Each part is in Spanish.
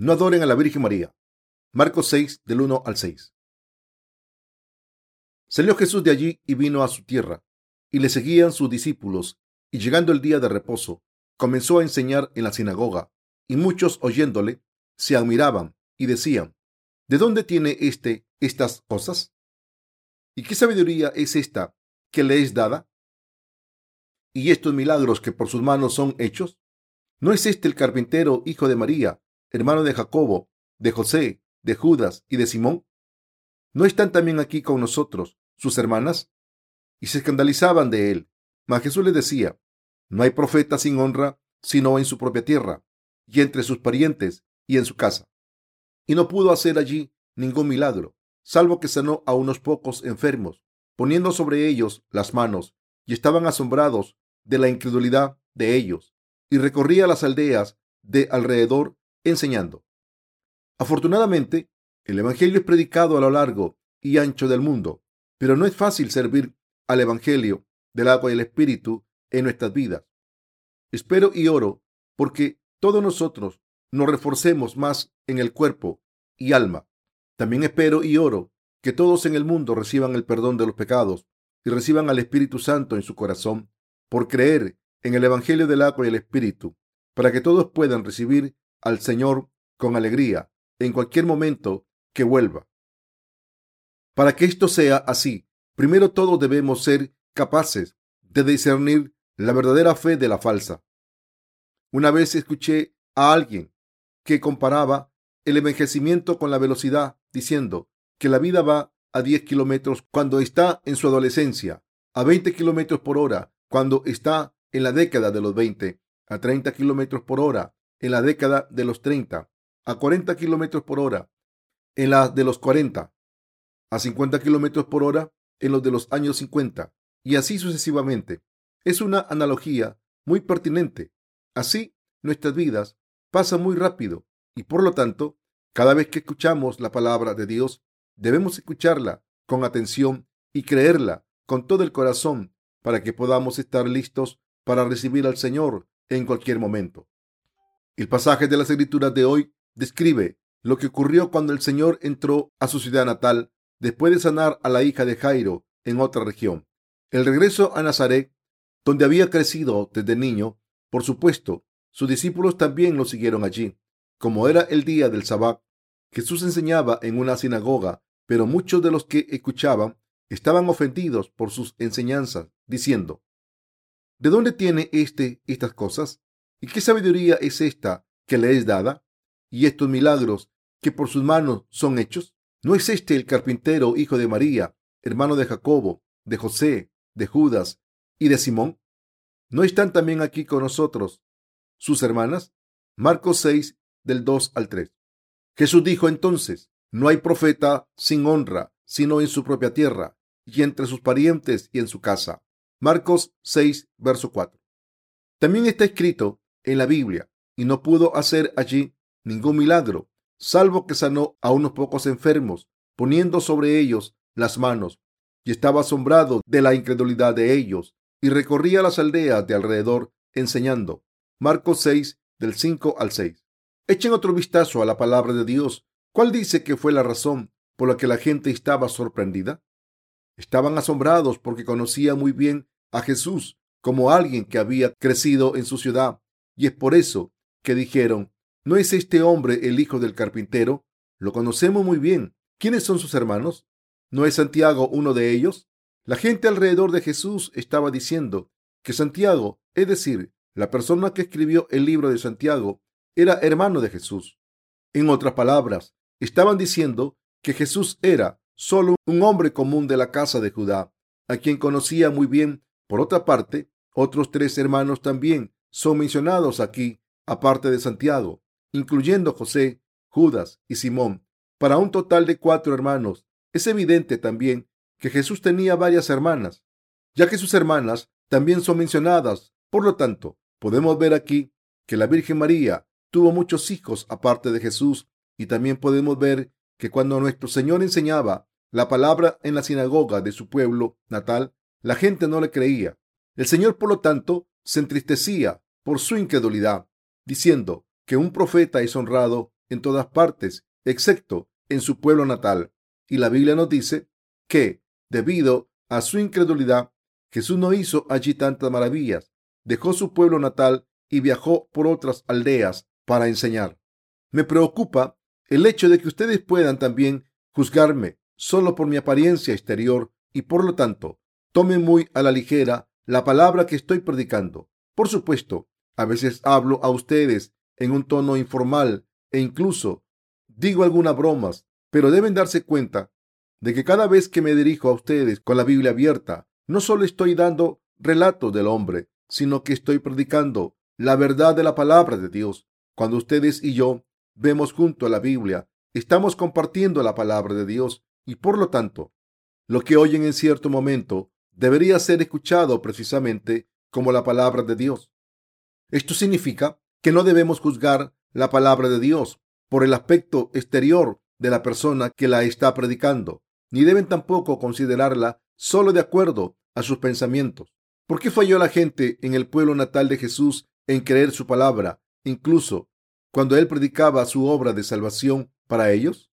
No adoren a la Virgen María. Marcos 6, del 1 al 6. Salió Jesús de allí y vino a su tierra, y le seguían sus discípulos, y llegando el día de reposo, comenzó a enseñar en la sinagoga, y muchos oyéndole se admiraban y decían, ¿de dónde tiene éste estas cosas? ¿Y qué sabiduría es esta que le es dada? ¿Y estos milagros que por sus manos son hechos? ¿No es este el carpintero, hijo de María, hermano de Jacobo, de José, de Judas y de Simón? ¿No están también aquí con nosotros sus hermanas? Y se escandalizaban de él. Mas Jesús les decía, no hay profeta sin honra sino en su propia tierra, y entre sus parientes, y en su casa. Y no pudo hacer allí ningún milagro, salvo que sanó a unos pocos enfermos, poniendo sobre ellos las manos, y estaban asombrados de la incredulidad de ellos, y recorría las aldeas de alrededor enseñando. Afortunadamente, el Evangelio es predicado a lo largo y ancho del mundo, pero no es fácil servir al Evangelio del agua y el Espíritu en nuestras vidas. Espero y oro porque todos nosotros nos reforcemos más en el cuerpo y alma. También espero y oro que todos en el mundo reciban el perdón de los pecados y reciban al Espíritu Santo en su corazón por creer en el Evangelio del agua y el Espíritu, para que todos puedan recibir al Señor con alegría en cualquier momento que vuelva. Para que esto sea así, primero todos debemos ser capaces de discernir la verdadera fe de la falsa. Una vez escuché a alguien que comparaba el envejecimiento con la velocidad, diciendo que la vida va a 10 kilómetros cuando está en su adolescencia, a 20 kilómetros por hora cuando está en la década de los 20, a 30 kilómetros por hora en la década de los 30, a 40 kilómetros por hora en la de los 40, a 50 kilómetros por hora en los de los años 50, y así sucesivamente. Es una analogía muy pertinente. Así, nuestras vidas pasan muy rápido y por lo tanto, cada vez que escuchamos la palabra de Dios, debemos escucharla con atención y creerla con todo el corazón para que podamos estar listos para recibir al Señor en cualquier momento. El pasaje de las escrituras de hoy describe lo que ocurrió cuando el Señor entró a su ciudad natal después de sanar a la hija de Jairo en otra región. El regreso a Nazaret donde había crecido desde niño. Por supuesto, sus discípulos también lo siguieron allí. Como era el día del Sabbat, Jesús enseñaba en una sinagoga, pero muchos de los que escuchaban estaban ofendidos por sus enseñanzas, diciendo, ¿De dónde tiene éste estas cosas? ¿Y qué sabiduría es esta que le es dada? ¿Y estos milagros que por sus manos son hechos? ¿No es este el carpintero, hijo de María, hermano de Jacobo, de José, de Judas y de Simón? ¿No están también aquí con nosotros sus hermanas? Marcos 6, del 2 al 3. Jesús dijo entonces, no hay profeta sin honra, sino en su propia tierra, y entre sus parientes y en su casa. Marcos 6, verso 4. También está escrito en la Biblia, y no pudo hacer allí ningún milagro, salvo que sanó a unos pocos enfermos, poniendo sobre ellos las manos, y estaba asombrado de la incredulidad de ellos, y recorría las aldeas de alrededor enseñando. Marcos 6, del 5 al 6. Echen otro vistazo a la palabra de Dios. ¿Cuál dice que fue la razón por la que la gente estaba sorprendida? Estaban asombrados porque conocía muy bien a Jesús como alguien que había crecido en su ciudad, y es por eso que dijeron, ¿no es este hombre el hijo del carpintero? Lo conocemos muy bien. ¿Quiénes son sus hermanos? ¿No es Santiago uno de ellos? La gente alrededor de Jesús estaba diciendo que Santiago, es decir, la persona que escribió el libro de Santiago, era hermano de Jesús. En otras palabras, estaban diciendo que Jesús era solo un hombre común de la casa de Judá, a quien conocía muy bien. Por otra parte, otros tres hermanos también son mencionados aquí, aparte de Santiago, incluyendo José, Judas y Simón, para un total de cuatro hermanos es evidente también que Jesús tenía varias hermanas, ya que sus hermanas también son mencionadas. Por lo tanto, podemos ver aquí que la Virgen María tuvo muchos hijos aparte de Jesús y también podemos ver que cuando nuestro Señor enseñaba la palabra en la sinagoga de su pueblo natal, la gente no le creía. El Señor, por lo tanto, se entristecía por su incredulidad, diciendo que un profeta es honrado en todas partes, excepto en su pueblo natal. Y la Biblia nos dice que, debido a su incredulidad, Jesús no hizo allí tantas maravillas, dejó su pueblo natal y viajó por otras aldeas para enseñar. Me preocupa el hecho de que ustedes puedan también juzgarme solo por mi apariencia exterior y por lo tanto tomen muy a la ligera la palabra que estoy predicando. Por supuesto, a veces hablo a ustedes en un tono informal e incluso digo algunas bromas, pero deben darse cuenta de que cada vez que me dirijo a ustedes con la Biblia abierta, no solo estoy dando relatos del hombre, sino que estoy predicando la verdad de la palabra de Dios. Cuando ustedes y yo vemos junto a la Biblia, estamos compartiendo la palabra de Dios y por lo tanto, lo que oyen en cierto momento debería ser escuchado precisamente como la palabra de Dios. Esto significa que no debemos juzgar la palabra de Dios por el aspecto exterior de la persona que la está predicando, ni deben tampoco considerarla solo de acuerdo a sus pensamientos. ¿Por qué falló la gente en el pueblo natal de Jesús en creer su palabra, incluso cuando él predicaba su obra de salvación para ellos?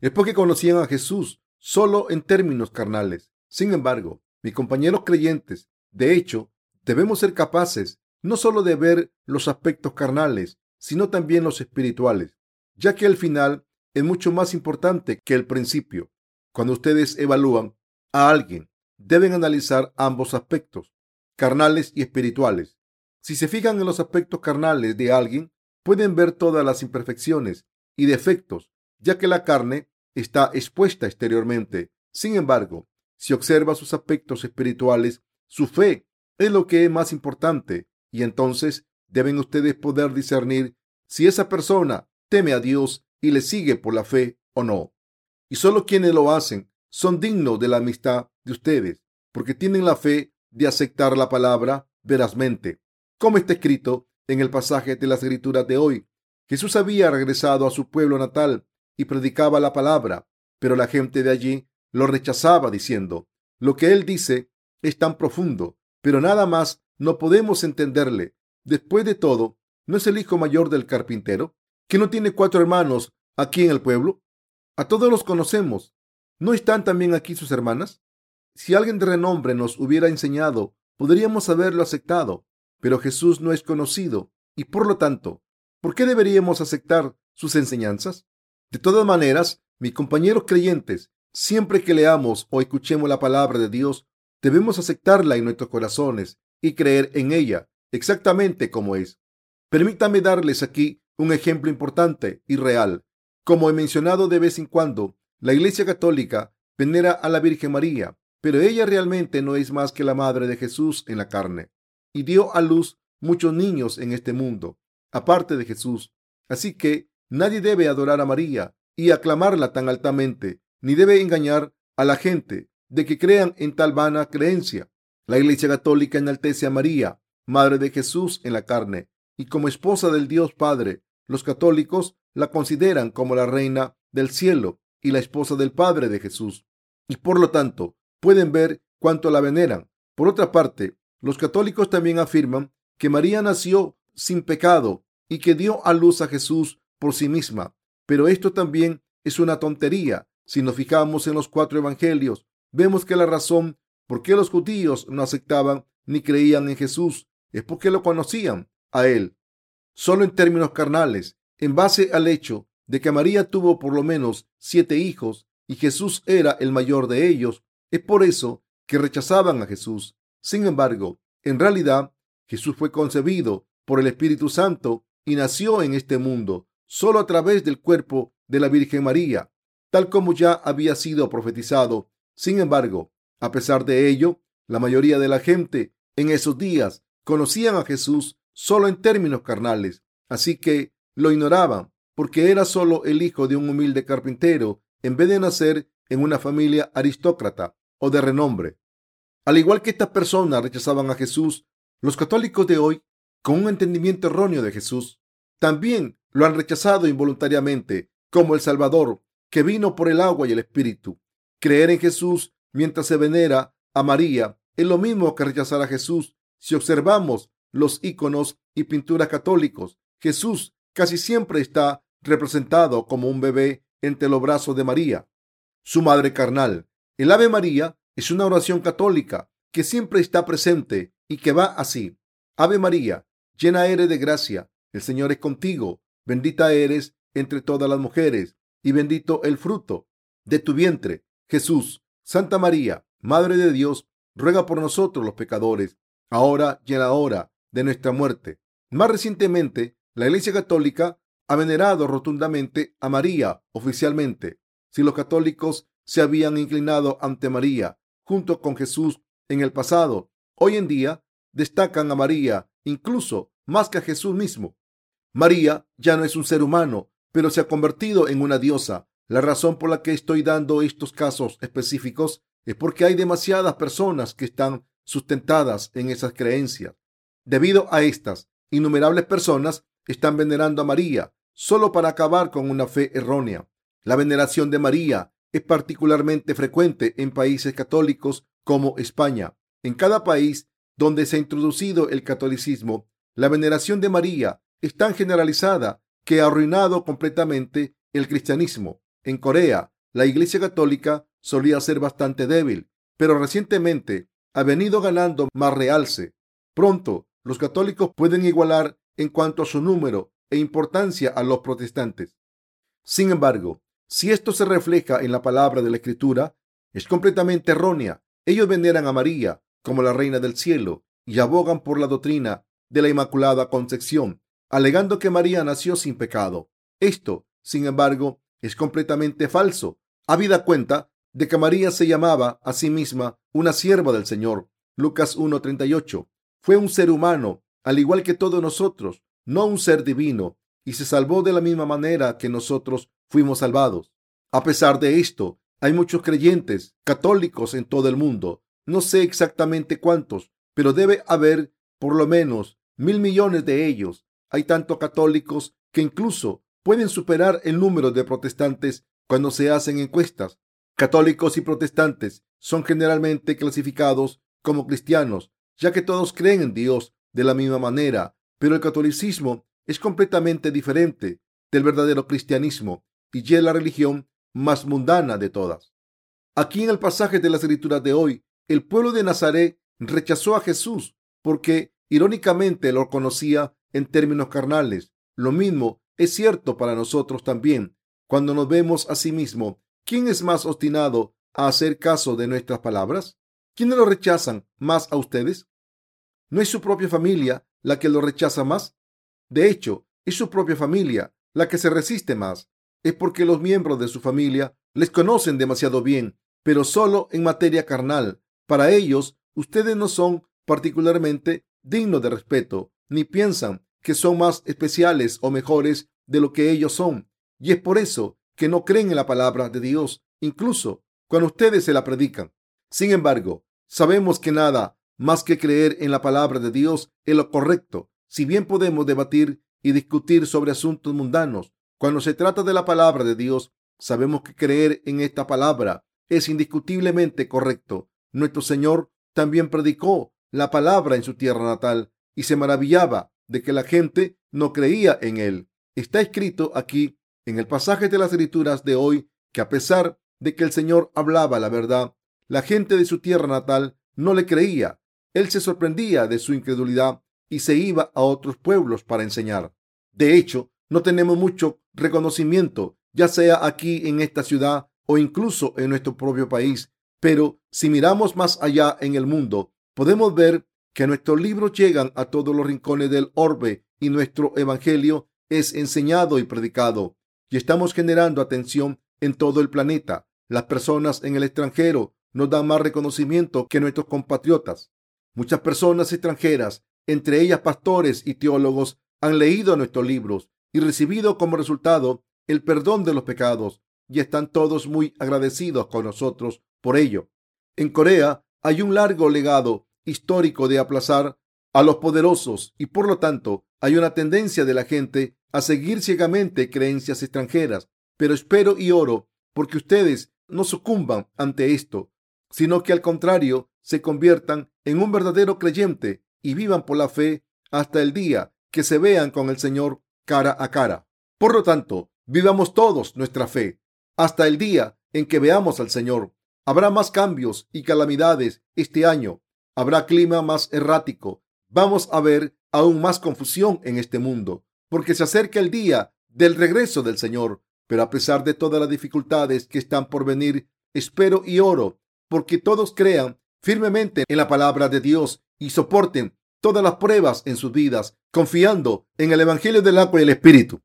Es porque conocían a Jesús solo en términos carnales. Sin embargo, mis compañeros creyentes, de hecho, debemos ser capaces no solo de ver los aspectos carnales, sino también los espirituales, ya que el final es mucho más importante que el principio. Cuando ustedes evalúan a alguien, deben analizar ambos aspectos, carnales y espirituales. Si se fijan en los aspectos carnales de alguien, pueden ver todas las imperfecciones y defectos, ya que la carne está expuesta exteriormente. Sin embargo, si observa sus aspectos espirituales, su fe es lo que es más importante y entonces deben ustedes poder discernir si esa persona teme a Dios y le sigue por la fe o no. Y solo quienes lo hacen son dignos de la amistad de ustedes, porque tienen la fe de aceptar la palabra verazmente. Como está escrito en el pasaje de las escrituras de hoy, Jesús había regresado a su pueblo natal y predicaba la palabra, pero la gente de allí lo rechazaba diciendo, lo que él dice es tan profundo, pero nada más no podemos entenderle. Después de todo, ¿no es el hijo mayor del carpintero? ¿Que no tiene cuatro hermanos aquí en el pueblo? A todos los conocemos. ¿No están también aquí sus hermanas? Si alguien de renombre nos hubiera enseñado, podríamos haberlo aceptado, pero Jesús no es conocido y por lo tanto, ¿por qué deberíamos aceptar sus enseñanzas? De todas maneras, mis compañeros creyentes, siempre que leamos o escuchemos la palabra de Dios, debemos aceptarla en nuestros corazones y creer en ella exactamente como es. Permítanme darles aquí un ejemplo importante y real. Como he mencionado de vez en cuando, la Iglesia Católica venera a la Virgen María, pero ella realmente no es más que la madre de Jesús en la carne, y dio a luz muchos niños en este mundo, aparte de Jesús. Así que nadie debe adorar a María y aclamarla tan altamente, ni debe engañar a la gente de que crean en tal vana creencia. La Iglesia Católica enaltece a María, Madre de Jesús en la carne, y como esposa del Dios Padre. Los católicos la consideran como la reina del cielo y la esposa del Padre de Jesús, y por lo tanto pueden ver cuánto la veneran. Por otra parte, los católicos también afirman que María nació sin pecado y que dio a luz a Jesús por sí misma. Pero esto también es una tontería. Si nos fijamos en los cuatro evangelios, vemos que la razón por qué los judíos no aceptaban ni creían en Jesús es porque lo conocían a él solo en términos carnales, en base al hecho de que María tuvo por lo menos siete hijos y Jesús era el mayor de ellos. Es por eso que rechazaban a Jesús. Sin embargo, en realidad, Jesús fue concebido por el Espíritu Santo y nació en este mundo solo a través del cuerpo de la Virgen María, tal como ya había sido profetizado. Sin embargo, a pesar de ello, la mayoría de la gente en esos días conocían a Jesús solo en términos carnales, así que lo ignoraban porque era solo el hijo de un humilde carpintero en vez de nacer en una familia aristócrata o de renombre. Al igual que estas personas rechazaban a Jesús, los católicos de hoy, con un entendimiento erróneo de Jesús, también lo han rechazado involuntariamente como el Salvador que vino por el agua y el Espíritu. Creer en Jesús mientras se venera a María es lo mismo que rechazar a Jesús. Si observamos los iconos y pinturas católicos, Jesús casi siempre está representado como un bebé entre los brazos de María, su madre carnal. El Ave María es una oración católica que siempre está presente y que va así. Ave María, llena eres de gracia, el Señor es contigo, bendita eres entre todas las mujeres y bendito el fruto de tu vientre, Jesús. Santa María, Madre de Dios, ruega por nosotros los pecadores, ahora y en la hora de nuestra muerte. Más recientemente, la Iglesia Católica ha venerado rotundamente a María oficialmente. Si los católicos se habían inclinado ante María junto con Jesús en el pasado, hoy en día destacan a María incluso más que a Jesús mismo. María ya no es un ser humano, pero se ha convertido en una diosa. La razón por la que estoy dando estos casos específicos es porque hay demasiadas personas que están sustentadas en esas creencias. Debido a estas, innumerables personas están venerando a María solo para acabar con una fe errónea. La veneración de María es particularmente frecuente en países católicos como España. En cada país donde se ha introducido el catolicismo, la veneración de María es tan generalizada que ha arruinado completamente el cristianismo. En Corea, la Iglesia Católica solía ser bastante débil, pero recientemente ha venido ganando más realce. Pronto, los católicos pueden igualar en cuanto a su número e importancia a los protestantes. Sin embargo, si esto se refleja en la palabra de la Escritura, es completamente errónea. Ellos veneran a María como la reina del cielo y abogan por la doctrina de la Inmaculada Concepción, alegando que María nació sin pecado. Esto, sin embargo, es completamente falso. Habida cuenta de que María se llamaba a sí misma una sierva del Señor. Lucas 1.38. Fue un ser humano, al igual que todos nosotros, no un ser divino, y se salvó de la misma manera que nosotros fuimos salvados. A pesar de esto, hay muchos creyentes católicos en todo el mundo. No sé exactamente cuántos, pero debe haber por lo menos mil millones de ellos. Hay tantos católicos que incluso pueden superar el número de protestantes cuando se hacen encuestas. Católicos y protestantes son generalmente clasificados como cristianos, ya que todos creen en Dios de la misma manera pero el catolicismo es completamente diferente del verdadero cristianismo y es la religión más mundana de todas. Aquí en el pasaje de las escrituras de hoy, el pueblo de Nazaret rechazó a Jesús porque irónicamente lo conocía en términos carnales. Lo mismo es cierto para nosotros también. Cuando nos vemos a sí mismo, ¿quién es más obstinado a hacer caso de nuestras palabras? ¿Quiénes lo rechazan más a ustedes? ¿No es su propia familia la que lo rechaza más. De hecho, es su propia familia la que se resiste más. Es porque los miembros de su familia les conocen demasiado bien, pero solo en materia carnal. Para ellos, ustedes no son particularmente dignos de respeto, ni piensan que son más especiales o mejores de lo que ellos son. Y es por eso que no creen en la palabra de Dios, incluso cuando ustedes se la predican. Sin embargo, sabemos que nada más que creer en la palabra de Dios es lo correcto. Si bien podemos debatir y discutir sobre asuntos mundanos, cuando se trata de la palabra de Dios, sabemos que creer en esta palabra es indiscutiblemente correcto. Nuestro Señor también predicó la palabra en su tierra natal y se maravillaba de que la gente no creía en él. Está escrito aquí en el pasaje de las escrituras de hoy que a pesar de que el Señor hablaba la verdad, la gente de su tierra natal no le creía él se sorprendía de su incredulidad y se iba a otros pueblos para enseñar. De hecho, no tenemos mucho reconocimiento, ya sea aquí en esta ciudad o incluso en nuestro propio país. Pero si miramos más allá en el mundo, podemos ver que nuestros libros llegan a todos los rincones del orbe y nuestro evangelio es enseñado y predicado. Y estamos generando atención en todo el planeta. Las personas en el extranjero nos dan más reconocimiento que nuestros compatriotas. Muchas personas extranjeras, entre ellas pastores y teólogos, han leído nuestros libros y recibido como resultado el perdón de los pecados y están todos muy agradecidos con nosotros por ello. En Corea hay un largo legado histórico de aplazar a los poderosos y por lo tanto hay una tendencia de la gente a seguir ciegamente creencias extranjeras. Pero espero y oro porque ustedes no sucumban ante esto, sino que al contrario se conviertan en un verdadero creyente y vivan por la fe hasta el día que se vean con el Señor cara a cara. Por lo tanto, vivamos todos nuestra fe hasta el día en que veamos al Señor. Habrá más cambios y calamidades este año. Habrá clima más errático. Vamos a ver aún más confusión en este mundo, porque se acerca el día del regreso del Señor. Pero a pesar de todas las dificultades que están por venir, espero y oro porque todos crean firmemente en la palabra de Dios y soporten todas las pruebas en sus vidas, confiando en el Evangelio del agua y el Espíritu.